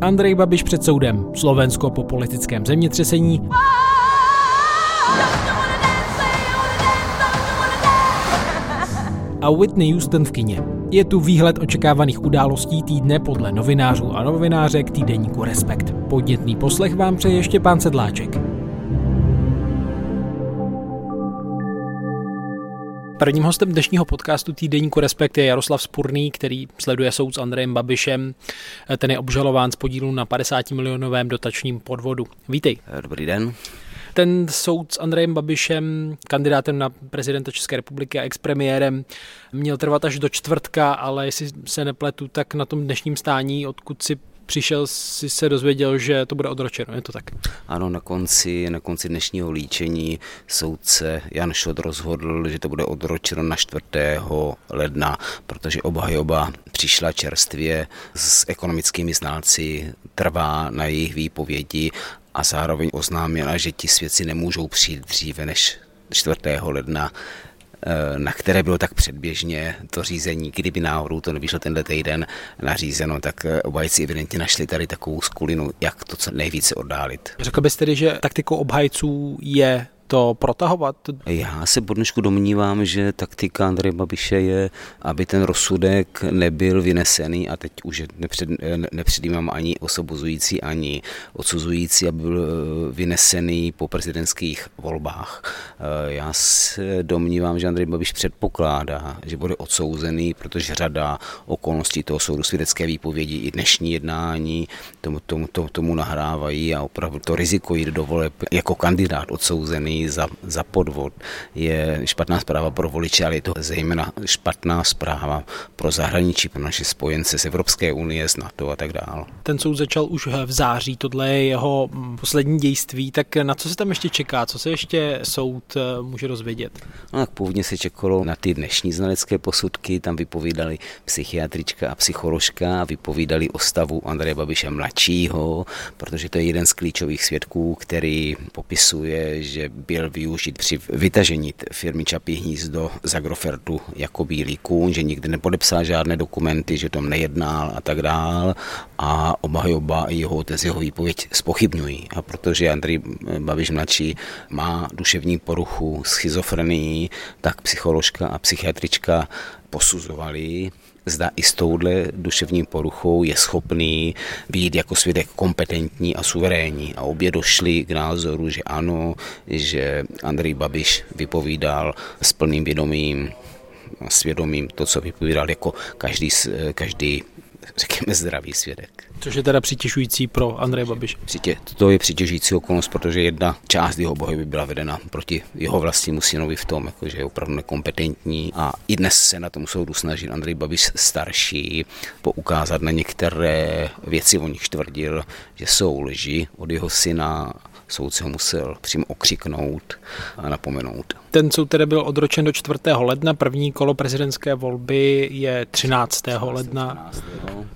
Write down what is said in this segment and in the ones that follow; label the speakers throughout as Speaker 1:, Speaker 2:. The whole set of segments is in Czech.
Speaker 1: Andrej Babiš před soudem, Slovensko po politickém zemětřesení. A Whitney Houston v kině. Je tu výhled očekávaných událostí týdne podle novinářů a novinářek týdeníku Respekt. Podnětný poslech vám přeje ještě pán Sedláček. Prvním hostem dnešního podcastu týdeníku Respekt je Jaroslav Spurný, který sleduje soud s Andrejem Babišem. Ten je obžalován z podílu na 50 milionovém dotačním podvodu. Vítej.
Speaker 2: Dobrý den.
Speaker 1: Ten soud s Andrejem Babišem, kandidátem na prezidenta České republiky a expremiérem, měl trvat až do čtvrtka, ale jestli se nepletu, tak na tom dnešním stání, odkud si přišel, si se dozvěděl, že to bude odročeno, je to tak?
Speaker 2: Ano, na konci, na konci dnešního líčení soudce Jan Šot rozhodl, že to bude odročeno na 4. ledna, protože obhajoba přišla čerstvě s ekonomickými znalci, trvá na jejich výpovědi a zároveň oznámila, že ti svědci nemůžou přijít dříve než 4. ledna na které bylo tak předběžně to řízení, kdyby náhodou to nevyšlo tenhle týden nařízeno, tak eh, obhajci evidentně našli tady takovou skulinu, jak to co nejvíce oddálit.
Speaker 1: Řekl bys tedy, že taktikou obhajců je to protahovat?
Speaker 2: Já se po dnešku domnívám, že taktika Andreje Babiše je, aby ten rozsudek nebyl vynesený a teď už nepřed, nepředjímám ani osobozující, ani odsuzující, aby byl eh, vynesený po prezidentských volbách. Eh, já se domnívám, že Andrej Babiš předpokládá, že bude odsouzený, protože řada okolností toho soudu svědecké výpovědi i dnešní jednání tomu, tomu, tomu, tomu nahrávají a opravdu to riziko jít do voleb jako kandidát odsouzený za, za podvod je špatná zpráva pro voliče, ale je to zejména špatná zpráva pro zahraničí, pro naše spojence z Evropské unie, z NATO a tak dále.
Speaker 1: Ten soud začal už v září, tohle je jeho poslední dějství, tak na co se tam ještě čeká? Co se ještě soud eh, může rozvědět?
Speaker 2: No, tak původně se čekalo na ty dnešní znalecké posudky, tam vypovídali psychiatrička a psycholožka, vypovídali o stavu Andreje Babiše mladšího, protože to je jeden z klíčových svědků, který popisuje, že byl využit při vytažení firmy Čapí hnízdo z Agrofertu jako bílý kůň, že nikdy nepodepsal žádné dokumenty, že tom nejednal a tak dál a obhajoba jeho otec jeho výpověď spochybňují. A protože Andrej Babiš mladší má duševní poruchu, schizofrenii, tak psycholožka a psychiatrička posuzovali, zda i s touhle duševní poruchou je schopný být jako svědek kompetentní a suverénní. A obě došly k názoru, že ano, že Andrej Babiš vypovídal s plným vědomím svědomím to, co vypovídal jako každý, každý řekněme, zdravý svědek.
Speaker 1: Což je teda přitěžující pro Andreje Babiše.
Speaker 2: Přitě, to je přitěžující okolnost, protože jedna část jeho by byla vedena proti jeho vlastnímu synovi v tom, jako, že je opravdu nekompetentní a i dnes se na tom soudu snaží Andrej Babiš starší poukázat na některé věci, o nich tvrdil, že jsou lži od jeho syna soudce ho musel přímo okřiknout a napomenout.
Speaker 1: Ten soud tedy byl odročen do 4. ledna, první kolo prezidentské volby je 13. ledna. 13.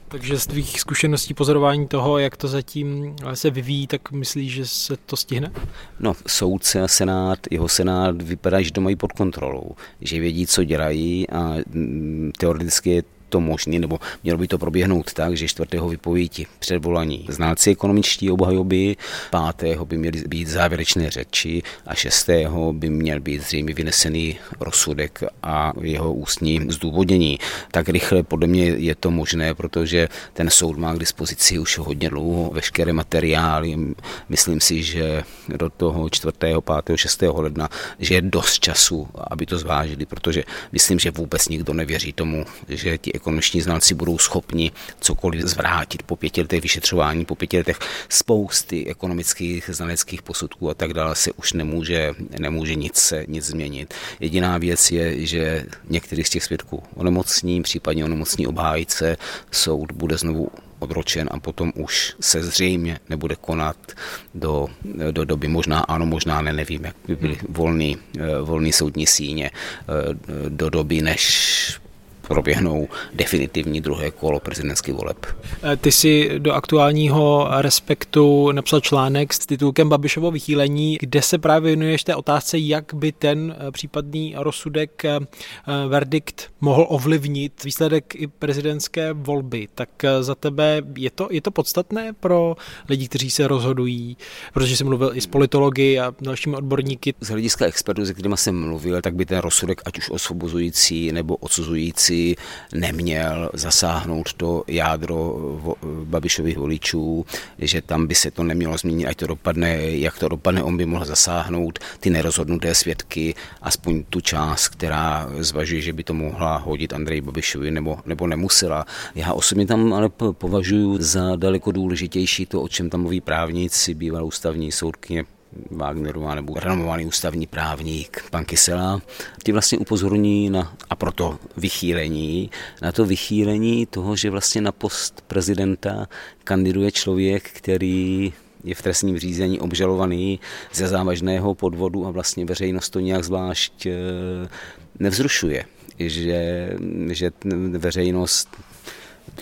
Speaker 1: Takže z tvých zkušeností pozorování toho, jak to zatím se vyvíjí, tak myslíš, že se to stihne?
Speaker 2: No, soudce a senát, jeho senát vypadá, že to mají pod kontrolou, že vědí, co dělají a mm, teoreticky je to možné, nebo mělo by to proběhnout tak, že čtvrtého vypoví ti předvolaní znalci ekonomičtí obhajoby, pátého by měly být závěrečné řeči a šestého by měl být zřejmě vynesený rozsudek a jeho ústní zdůvodnění. Tak rychle podle mě je to možné, protože ten soud má k dispozici už hodně dlouho veškeré materiály. Myslím si, že do toho 4., 5., 6. ledna, že je dost času, aby to zvážili, protože myslím, že vůbec nikdo nevěří tomu, že ti ekonomiční znalci budou schopni cokoliv zvrátit po pěti letech vyšetřování, po pěti letech spousty ekonomických znaleckých posudků a tak dále se už nemůže, nemůže nic, nic změnit. Jediná věc je, že některý z těch svědků onemocní, případně onemocní obhájce, soud bude znovu odročen a potom už se zřejmě nebude konat do, do doby, možná ano, možná ne, nevím, jak by byly volný, volný soudní síně, do doby, než proběhnou definitivní druhé kolo prezidentských voleb.
Speaker 1: Eh, ty si do aktuálního Respektu napsal článek s titulkem Babišovo vychýlení, kde se právě věnuješ té otázce, jak by ten eh, případný rozsudek, eh, verdikt mohl ovlivnit výsledek i prezidentské volby. Tak za tebe je to, je to podstatné pro lidi, kteří se rozhodují, protože jsem mluvil i s politology a dalšími odborníky.
Speaker 2: Z hlediska expertů, se kterými jsem mluvil, tak by ten rozsudek, ať už osvobozující nebo odsuzující, neměl zasáhnout to jádro Babišových voličů, že tam by se to nemělo změnit, ať to dopadne, jak to dopadne, on by mohl zasáhnout ty nerozhodnuté svědky, aspoň tu část, která zvažuje, že by to mohla hodit Andrej Babišovi nebo, nebo nemusela. Já osobně tam ale považuji za daleko důležitější to, o čem tam mluví právníci, bývalá ústavní soudkyně Wagnerová nebo renomovaný ústavní právník pan Kysela, ti vlastně upozorní na, a proto vychýlení, na to vychýlení toho, že vlastně na post prezidenta kandiduje člověk, který je v trestním řízení obžalovaný ze závažného podvodu a vlastně veřejnost to nějak zvlášť eh, nevzrušuje. Že, že veřejnost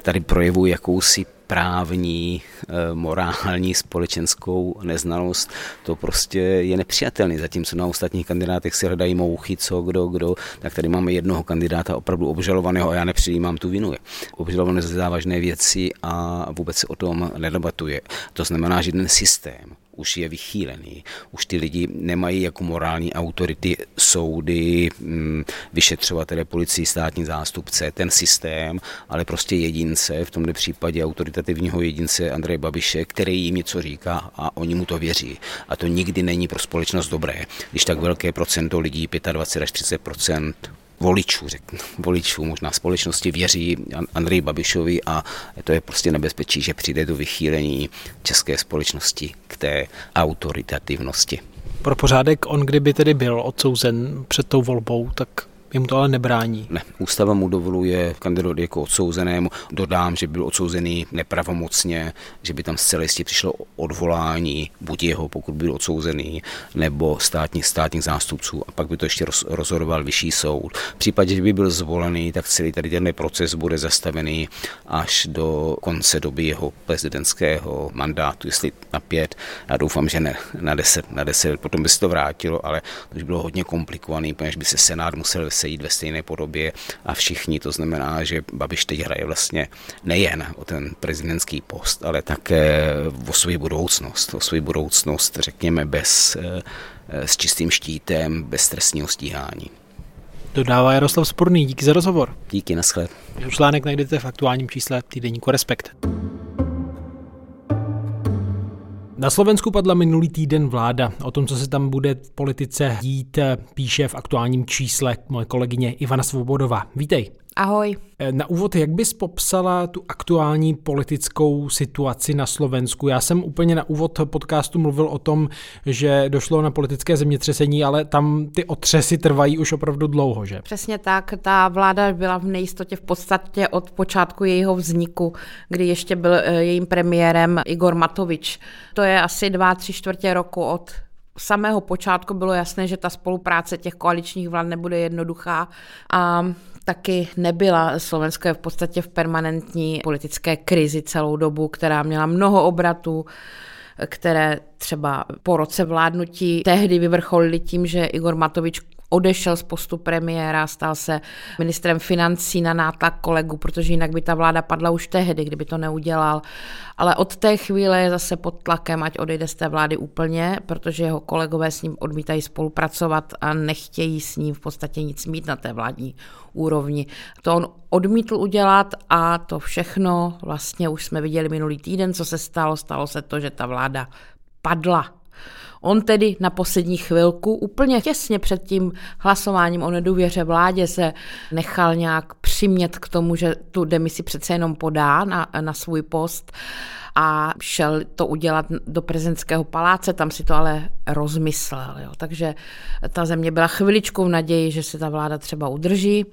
Speaker 2: tady projevuje jakousi právní, eh, morální, společenskou neznalost, to prostě je nepřijatelný. Zatímco na ostatních kandidátech si hledají mouchy, co, kdo, kdo, tak tady máme jednoho kandidáta opravdu obžalovaného a já nepřijímám tu vinu. Obžalované za závažné věci a vůbec se o tom nedebatuje. To znamená, že ten systém už je vychýlený. Už ty lidi nemají jako morální autority soudy, mm, vyšetřovatele, policii, státní zástupce, ten systém, ale prostě jedince, v tomto případě autoritativního jedince Andreje Babiše, který jim něco říká a oni mu to věří. A to nikdy není pro společnost dobré, když tak velké procento lidí, 25 až 30 voličů, řeknu, voličů možná společnosti věří Andreji Babišovi a to je prostě nebezpečí, že přijde do vychýlení české společnosti k té autoritativnosti.
Speaker 1: Pro pořádek, on kdyby tedy byl odsouzen před tou volbou, tak Jemu to ale nebrání.
Speaker 2: Ne, ústava mu dovoluje kandidovat jako odsouzenému. Dodám, že byl odsouzený nepravomocně, že by tam zcela jistě přišlo odvolání, buď jeho, pokud byl odsouzený, nebo státních, státních zástupců a pak by to ještě roz, rozhodoval vyšší soud. V případě, že by byl zvolený, tak celý tady ten proces bude zastavený až do konce doby jeho prezidentského mandátu, jestli na pět. Já doufám, že ne na deset, na deset, potom by se to vrátilo, ale to by bylo hodně komplikovaný, protože by se Senát musel sejít ve stejné podobě a všichni. To znamená, že Babiš teď hraje vlastně nejen o ten prezidentský post, ale také o svou budoucnost. O svou budoucnost, řekněme, bez, eh, s čistým štítem, bez trestního stíhání.
Speaker 1: Dodává Jaroslav Sporný. Díky za rozhovor.
Speaker 2: Díky, naschle.
Speaker 1: Článek najdete v aktuálním čísle týdeníku Respekt. Na Slovensku padla minulý týden vláda. O tom, co se tam bude v politice dít, píše v aktuálním čísle moje kolegyně Ivana Svobodová. Vítej.
Speaker 3: Ahoj.
Speaker 1: Eh, na úvod, jak bys popsala tu aktuální politickou situaci na Slovensku? Já jsem úplně na úvod podcastu mluvil o tom, že došlo na politické zemětřesení, ale tam ty otřesy trvají už opravdu dlouho, že?
Speaker 3: Přesně tak. Ta vláda byla v nejistotě v podstatě od počátku jejího vzniku, kdy ještě byl eh, jejím premiérem Igor Matovič. To je asi dva, tři čtvrtě roku od samého počátku bylo jasné, že ta spolupráce těch koaličních vlád nebude jednoduchá a taky nebyla. Slovensko je v podstatě v permanentní politické krizi celou dobu, která měla mnoho obratů, které třeba po roce vládnutí tehdy vyvrcholily tím, že Igor Matovič odešel z postu premiéra, stal se ministrem financí na nátlak kolegu, protože jinak by ta vláda padla už tehdy, kdyby to neudělal. Ale od té chvíle je zase pod tlakem, ať odejde z té vlády úplně, protože jeho kolegové s ním odmítají spolupracovat a nechtějí s ním v podstatě nic mít na té vládní úrovni. To on odmítl udělat a to všechno vlastně už jsme viděli minulý týden, co se stalo. Stalo se to, že ta vláda padla On tedy na poslední chvilku, úplně těsně před tím hlasováním o nedůvěře vládě, se nechal nějak přimět k tomu, že tu demisi přece jenom podá na, na svůj post a šel to udělat do prezidentského paláce, tam si to ale rozmyslel. Jo. Takže ta země byla chviličkou v naději, že se ta vláda třeba udrží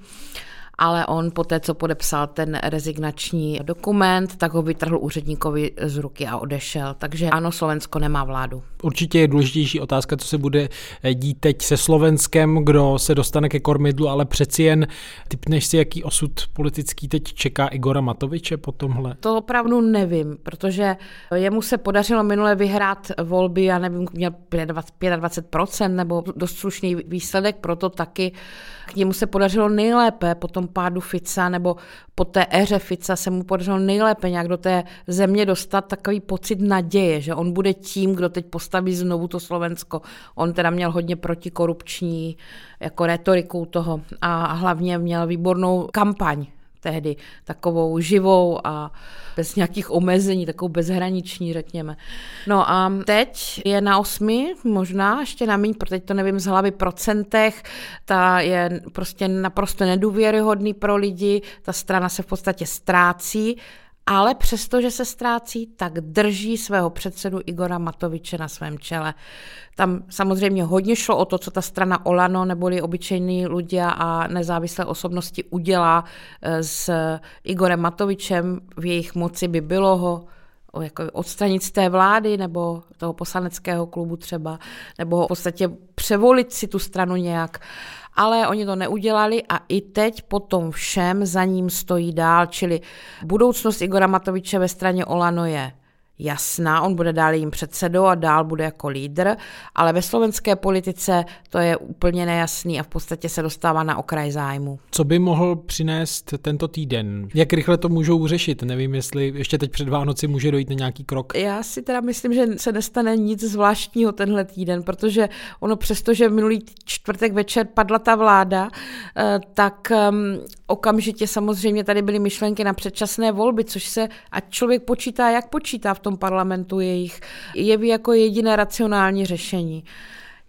Speaker 3: ale on po té, co podepsal ten rezignační dokument, tak ho vytrhl úředníkovi z ruky a odešel. Takže ano, Slovensko nemá vládu.
Speaker 1: Určitě je důležitější otázka, co se bude dít teď se Slovenskem, kdo se dostane ke kormidlu, ale přeci jen typneš si, jaký osud politický teď čeká Igora Matoviče po tomhle?
Speaker 3: To opravdu nevím, protože jemu se podařilo minule vyhrát volby, já nevím, měl 25% nebo dost slušný výsledek, proto taky k němu se podařilo nejlépe po tom pádu Fica nebo po té éře Fica se mu podařilo nejlépe nějak do té země dostat takový pocit naděje, že on bude tím, kdo teď postaví znovu to Slovensko. On teda měl hodně protikorupční jako retoriku toho a hlavně měl výbornou kampaň tehdy takovou živou a bez nějakých omezení, takovou bezhraniční, řekněme. No a teď je na osmi, možná ještě na míň, protože to nevím z hlavy procentech, ta je prostě naprosto nedůvěryhodný pro lidi, ta strana se v podstatě ztrácí ale přesto, že se ztrácí, tak drží svého předsedu Igora Matoviče na svém čele. Tam samozřejmě hodně šlo o to, co ta strana Olano neboli obyčejní lidé a nezávislé osobnosti udělá eh, s Igorem Matovičem. V jejich moci by bylo ho jako odstranit z té vlády nebo toho poslaneckého klubu třeba, nebo v podstatě převolit si tu stranu nějak ale oni to neudělali a i teď po tom všem za ním stojí dál, čili budoucnost Igora Matoviče ve straně Olano je jasná, on bude dál jím předsedou a dál bude jako lídr, ale ve slovenské politice to je úplně nejasný a v podstatě se dostává na okraj zájmu.
Speaker 1: Co by mohl přinést tento týden? Jak rychle to můžou řešit? Nevím, jestli ještě teď před Vánoci může dojít na nějaký krok.
Speaker 3: Já si teda myslím, že se nestane nic zvláštního tenhle týden, protože ono přesto, že minulý čtvrtek večer padla ta vláda, eh, tak ehm, okamžitě samozřejmě tady byly myšlenky na předčasné volby, což se, ať člověk počítá, jak počítá v tom parlamentu jejich, jeví jako jediné racionální řešení.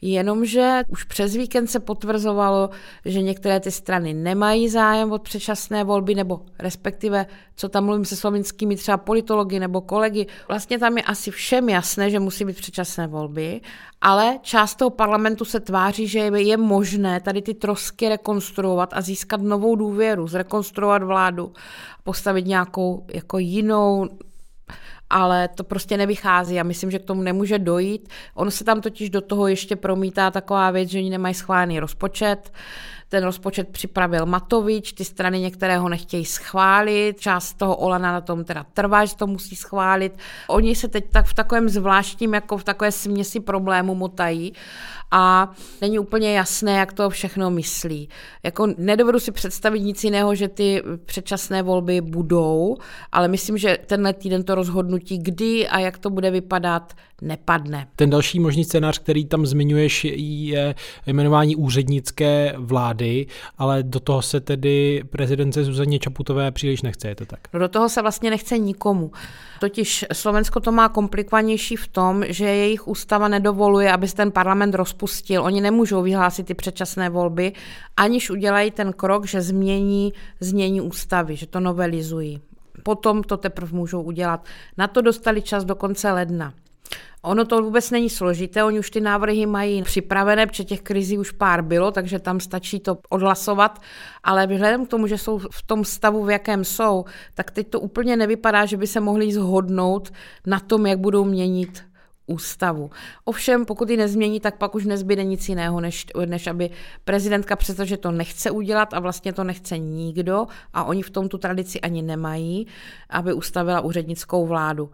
Speaker 3: Jenomže už přes víkend se potvrzovalo, že některé ty strany nemají zájem od předčasné volby, nebo respektive, co tam mluvím se slovenskými třeba politologi nebo kolegy, vlastně tam je asi všem jasné, že musí být předčasné volby, ale část toho parlamentu se tváří, že je možné tady ty trosky rekonstruovat a získat novou důvěru, zrekonstruovat vládu, postavit nějakou jako jinou ale to prostě nevychází a myslím, že k tomu nemůže dojít. On se tam totiž do toho ještě promítá taková věc, že oni nemají schválený rozpočet, ten rozpočet připravil Matovič, ty strany některé ho nechtějí schválit, část toho Olana na tom teda trvá, že to musí schválit. Oni se teď tak v takovém zvláštním, jako v takové směsi problému motají a není úplně jasné, jak to všechno myslí. Jako nedovedu si představit nic jiného, že ty předčasné volby budou, ale myslím, že tenhle týden to rozhodnutí, kdy a jak to bude vypadat, nepadne.
Speaker 1: Ten další možný scénář, který tam zmiňuješ, je jmenování úřednické vlády, ale do toho se tedy prezidence Zuzaně Čaputové příliš nechce, je to tak?
Speaker 3: No do toho se vlastně nechce nikomu. Totiž Slovensko to má komplikovanější v tom, že jejich ústava nedovoluje, aby se ten parlament rozpustil. Oni nemůžou vyhlásit ty předčasné volby, aniž udělají ten krok, že změní změní ústavy, že to novelizují. Potom to teprve můžou udělat. Na to dostali čas do konce ledna. Ono to vůbec není složité, oni už ty návrhy mají připravené, protože těch krizí už pár bylo, takže tam stačí to odhlasovat, ale vzhledem k tomu, že jsou v tom stavu, v jakém jsou, tak teď to úplně nevypadá, že by se mohli zhodnout na tom, jak budou měnit ústavu. Ovšem, pokud ji nezmění, tak pak už nezbyde nic jiného, než, než aby prezidentka, přestože to nechce udělat a vlastně to nechce nikdo a oni v tom tu tradici ani nemají, aby ustavila úřednickou vládu.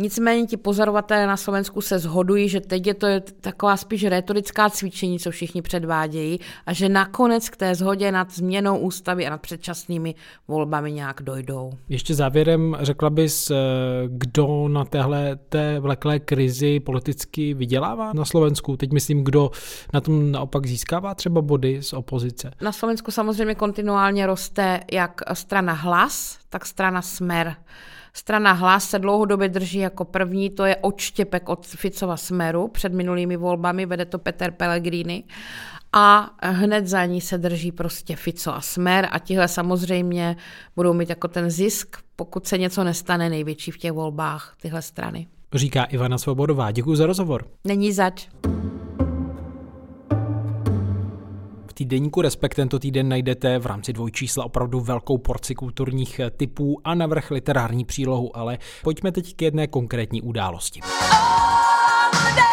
Speaker 3: Nicméně ti pozorovatelé na Slovensku se zhodují, že teď je to taková spíš retorická cvičení, co všichni předvádějí, a že nakonec k té zhodě nad změnou ústavy a nad předčasnými volbami nějak dojdou.
Speaker 1: Ještě závěrem řekla bys, eh, kdo na téhle té vleklé krizi politicky vydělává na Slovensku? Teď myslím, kdo na tom naopak získává třeba body z opozice.
Speaker 3: Na Slovensku samozřejmě kontinuálně roste jak strana Hlas, tak strana Smer. Strana Hlas se dlouhodobě drží jako první, to je odštěpek od Ficova smeru před minulými volbami, vede to Peter Pellegrini. A hned za ní se drží prostě Fico a Smer a tihle samozřejmě budou mít jako ten zisk, pokud se něco nestane největší v těch volbách, tyhle strany.
Speaker 1: Říká Ivana Svobodová. Děkuji za rozhovor.
Speaker 3: Není zač
Speaker 1: týdenníku Respekt tento týden najdete v rámci dvojčísla opravdu velkou porci kulturních typů a navrh literární přílohu, ale pojďme teď k jedné konkrétní události. Oh,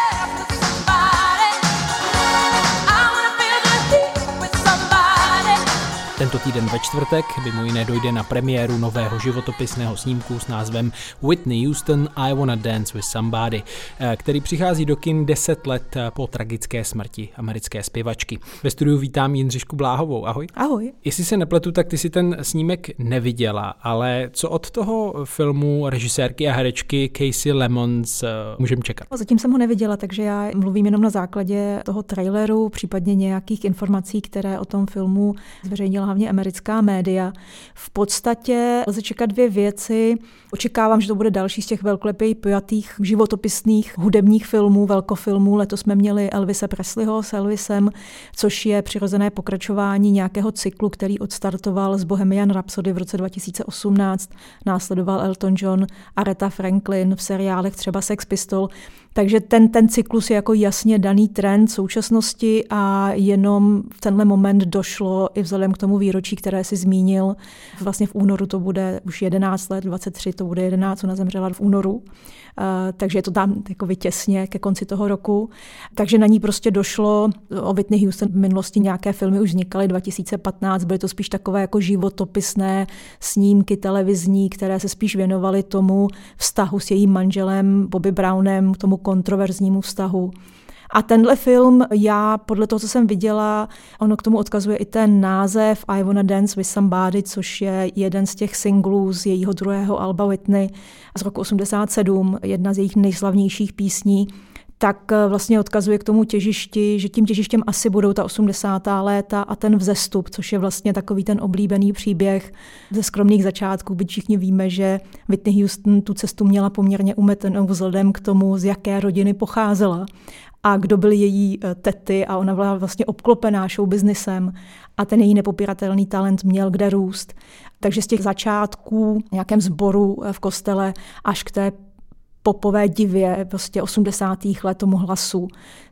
Speaker 1: Tento týden ve čtvrtek mimo jiné dojde na premiéru nového životopisného snímku s názvem Whitney Houston I Wanna Dance with Somebody, eh, který přichází do kin 10 let eh, po tragické smrti americké zpěvačky. Ve studiu vítám Jindřišku Bláhovou. Ahoj.
Speaker 4: Ahoj.
Speaker 1: Jestli se nepletu, tak ty si ten snímek neviděla, ale co od toho filmu režisérky a herečky Casey Lemons eh, můžeme čekat?
Speaker 4: Zatím jsem ho neviděla, takže já mluvím jenom na základě toho traileru, případně nějakých informací, které o tom filmu zveřejnila hlavně americká média. V podstatě lze čekat dvě věci. Očekávám, že to bude další z těch velklepěji pojatých životopisných hudebních filmů, velkofilmů. Letos jsme měli Elvise Presleyho s Elvisem, což je přirozené pokračování nějakého cyklu, který odstartoval z Bohemian Rhapsody v roce 2018. Následoval Elton John, Aretha Franklin v seriálech třeba Sex Pistol. Takže ten, ten cyklus je jako jasně daný trend současnosti a jenom v tenhle moment došlo i vzhledem k tomu výročí, které si zmínil. Vlastně v únoru to bude už 11 let, 23 to bude 11, ona zemřela v únoru. Eh, takže je to tam jako těsně ke konci toho roku. Takže na ní prostě došlo, o Whitney Houston v minulosti nějaké filmy už vznikaly 2015, byly to spíš takové jako životopisné snímky televizní, které se spíš věnovaly tomu vztahu s jejím manželem Bobby Brownem, tomu kontroverznímu vztahu. A tenhle film, já podle toho, co jsem viděla, ono k tomu odkazuje i ten název I Wanna Dance with Somebody, což je jeden z těch singlů z jejího druhého alba Whitney z roku 87, jedna z jejich nejslavnějších písní tak eh, vlastně odkazuje k tomu těžišti, že tím těžištěm asi budou ta 80. léta a ten vzestup, což je vlastně takový ten oblíbený příběh ze skromných začátků, byť všichni víme, že Whitney Houston tu cestu měla poměrně umetenou vzhledem k tomu, z jaké rodiny pocházela a kdo byly její eh, tety a ona byla vlastně obklopená show businessem a ten její nepopiratelný talent měl kde růst. Takže z těch začátků nějakém sboru eh, v kostele až k té popové divě prostě 80. let tomu hlasu.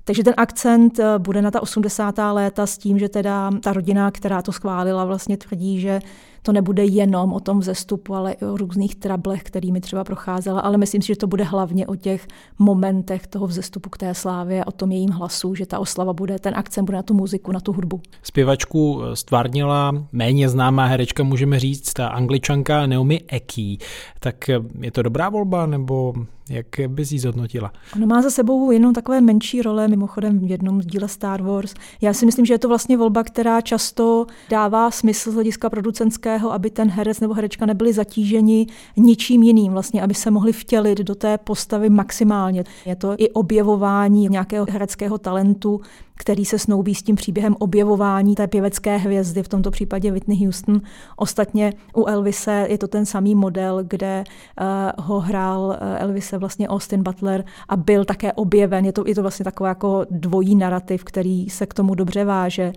Speaker 4: Takže ten akcent eh, bude na ta 80. léta s tím, že teda ta rodina, která to schválila, vlastně tvrdí, že to nebude jenom o tom vzestupu, ale i o různých trablech, kterými třeba procházela, ale myslím si, že to bude hlavně o těch momentech toho vzestupu k té slávě, o tom jejím hlasu, že ta oslava bude, ten akcent bude na tu muziku, na tu hudbu.
Speaker 1: Zpěvačku eh, stvárnila méně známá herečka, můžeme říct, ta angličanka Naomi Eki. Tak eh, je to dobrá volba, nebo jak bys ji zhodnotila?
Speaker 4: Ona má za sebou jenom takové menší role, mimochodem v jednom z díle Star Wars. Já si myslím, že je to vlastně volba, která často dává smysl z hlediska producentského, aby ten herec nebo herečka nebyli zatíženi ničím jiným, vlastně, aby se mohli vtělit do té postavy maximálně. Je to i objevování nějakého hereckého talentu, který se snoubí s tím příběhem objevování té pěvecké hvězdy, v tomto případě Whitney Houston. Ostatně u Elvise je to ten samý model, kde uh, ho hrál uh, Elvise vlastně Austin Butler a byl také objeven. Je to, je to vlastně takový jako dvojí narrativ, který se k tomu dobře váže.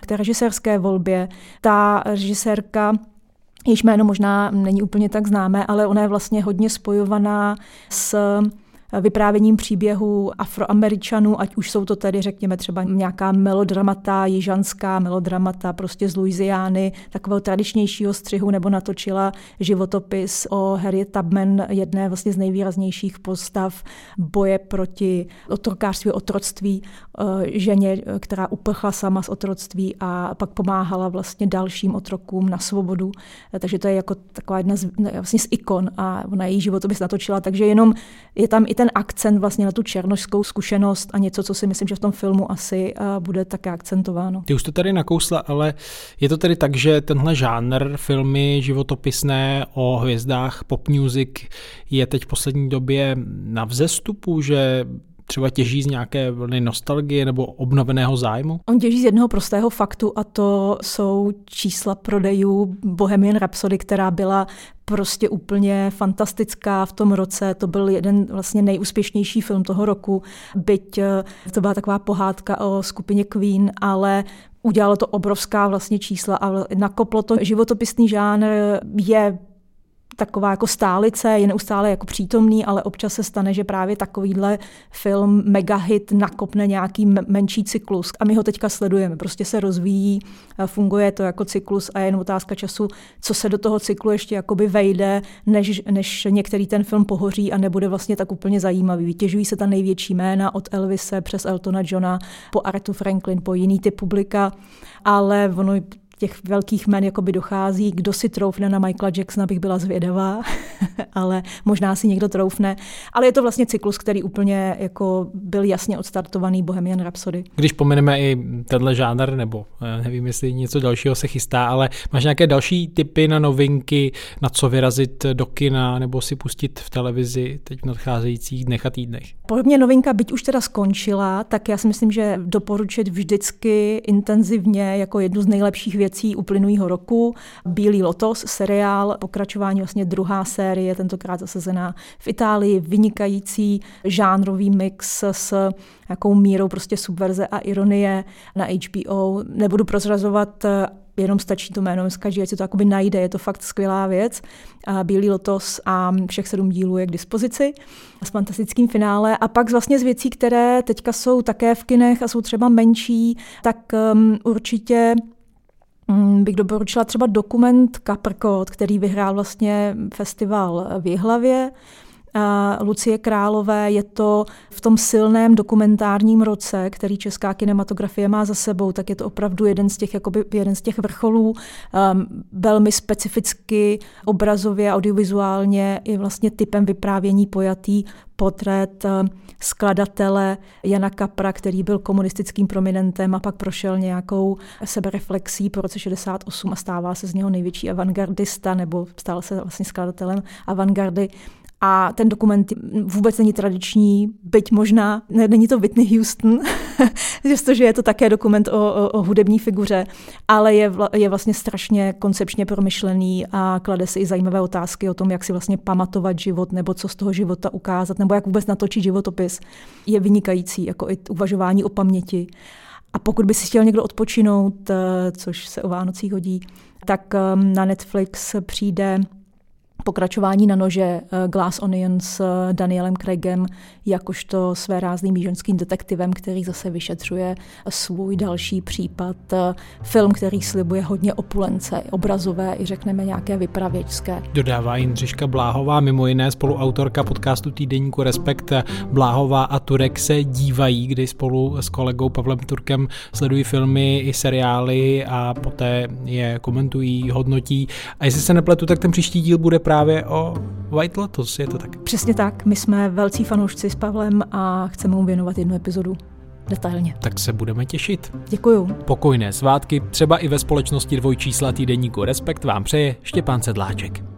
Speaker 4: K té režisérské volbě ta režisérka jejíž jméno možná není úplně tak známé, ale ona je vlastně hodně spojovaná s vyprávěním příběhů afroameričanů, ať už jsou to tedy, řekněme, třeba nějaká melodramata, jižanská melodramata prostě z Louisiany, takového tradičnějšího střihu, nebo natočila životopis o Harriet Tubman, jedné vlastně z nejvýraznějších postav boje proti otrokářství, otroctví, eh, ženě, která uprchla sama z otroctví a pak pomáhala vlastně dalším otrokům na svobodu. Takže to je jako taková jedna z, vlastně z ikon a ona její životopis natočila, takže jenom je tam i ten ten akcent vlastně na tu černošskou zkušenost a něco, co si myslím, že v tom filmu asi uh, bude také akcentováno.
Speaker 1: Ty už to tady nakousla, ale je to tedy tak, že tenhle žánr filmy životopisné o hvězdách pop music je teď v poslední době na vzestupu, že třeba těží z nějaké vlny nostalgie nebo obnoveného zájmu?
Speaker 4: On těží z jednoho prostého faktu a to jsou čísla prodejů Bohemian Rhapsody, která byla prostě úplně fantastická v tom roce. To byl jeden vlastně nejúspěšnější film toho roku, byť eh, to byla taková pohádka o skupině Queen, ale udělalo to obrovská vlastně čísla a nakoplo to životopisný žánr je taková jako stálice, je neustále jako přítomný, ale občas se stane, že právě takovýhle film megahit nakopne nějaký menší cyklus a my ho teďka sledujeme. Prostě se rozvíjí, funguje to jako cyklus a je jen otázka času, co se do toho cyklu ještě jakoby vejde, než, než některý ten film pohoří a nebude vlastně tak úplně zajímavý. Vytěžují se ta největší jména od Elvise přes Eltona Johna po Artu Franklin, po jiný typ publika, ale ono těch velkých men jakoby dochází. Kdo si troufne na Michaela Jacksona, bych byla zvědavá, ale možná si někdo troufne. Ale je to vlastně cyklus, který úplně jako byl jasně odstartovaný Bohemian Rhapsody.
Speaker 1: Když pomeneme i tenhle žánr, nebo eh, nevím, jestli něco dalšího se chystá, ale máš nějaké další typy na novinky, na co vyrazit do kina nebo si pustit v televizi teď v nadcházejících dnech a týdnech?
Speaker 4: Podobně novinka, byť už teda skončila, tak já si myslím, že doporučit vždycky intenzivně jako jednu z nejlepších věcí uplynulého roku. Bílý lotos, seriál, pokračování vlastně druhá série, tentokrát zasazená v Itálii, vynikající žánrový mix s jakou mírou prostě subverze a ironie na HBO. Nebudu prozrazovat jenom stačí to jméno, každý ať si to jakoby najde, je to fakt skvělá věc. Bílý lotos a všech sedm dílů je k dispozici s fantastickým finále. A pak vlastně z věcí, které teďka jsou také v kinech a jsou třeba menší, tak um, určitě bych doporučila třeba dokument Kaprkot, který vyhrál vlastně festival v Jihlavě. Lucie Králové je to v tom silném dokumentárním roce, který česká kinematografie má za sebou, tak je to opravdu jeden z těch, jakoby, jeden z těch vrcholů, um, velmi specificky obrazově, audiovizuálně i vlastně typem vyprávění pojatý portrét eh, skladatele Jana Kapra, který byl komunistickým prominentem a pak prošel nějakou sebereflexí po roce 68 a stává se z něho největší avantgardista nebo stal se vlastně skladatelem avantgardy. A ten dokument vůbec není tradiční, byť možná, ne, není to Whitney Houston, přestože je to také dokument o, o, o hudební figuře, ale je, vla, je vlastně strašně koncepčně promyšlený a klade si i zajímavé otázky o tom, jak si vlastně pamatovat život, nebo co z toho života ukázat, nebo jak vůbec natočit životopis. Je vynikající, jako i uvažování o paměti. A pokud by si chtěl někdo odpočinout, eh, což se o Vánocích hodí, tak eh, na Netflix přijde pokračování na nože eh, Glass Onion s eh, Danielem Craigem jakožto své rázným ženským detektivem, který zase vyšetřuje svůj další případ. Eh, film, který slibuje hodně opulence, obrazové i řekneme nějaké vypravěčské.
Speaker 1: Dodává Jindřiška Bláhová, mimo jiné spoluautorka podcastu Týdeníku Respekt. Bláhová a Turek se dívají, kdy spolu s kolegou Pavlem Turkem sledují filmy i seriály a poté je komentují, hodnotí. A jestli se nepletu, tak ten příští díl bude právě právě o White Lotus, je to tak?
Speaker 4: Přesně tak, my jsme velcí fanoušci s Pavlem a chceme mu věnovat jednu epizodu detailně.
Speaker 1: Tak se budeme těšit.
Speaker 4: Děkuju.
Speaker 1: Pokojné svátky, třeba i ve společnosti dvojčísla týdeníku Respekt vám přeje Štěpán Sedláček.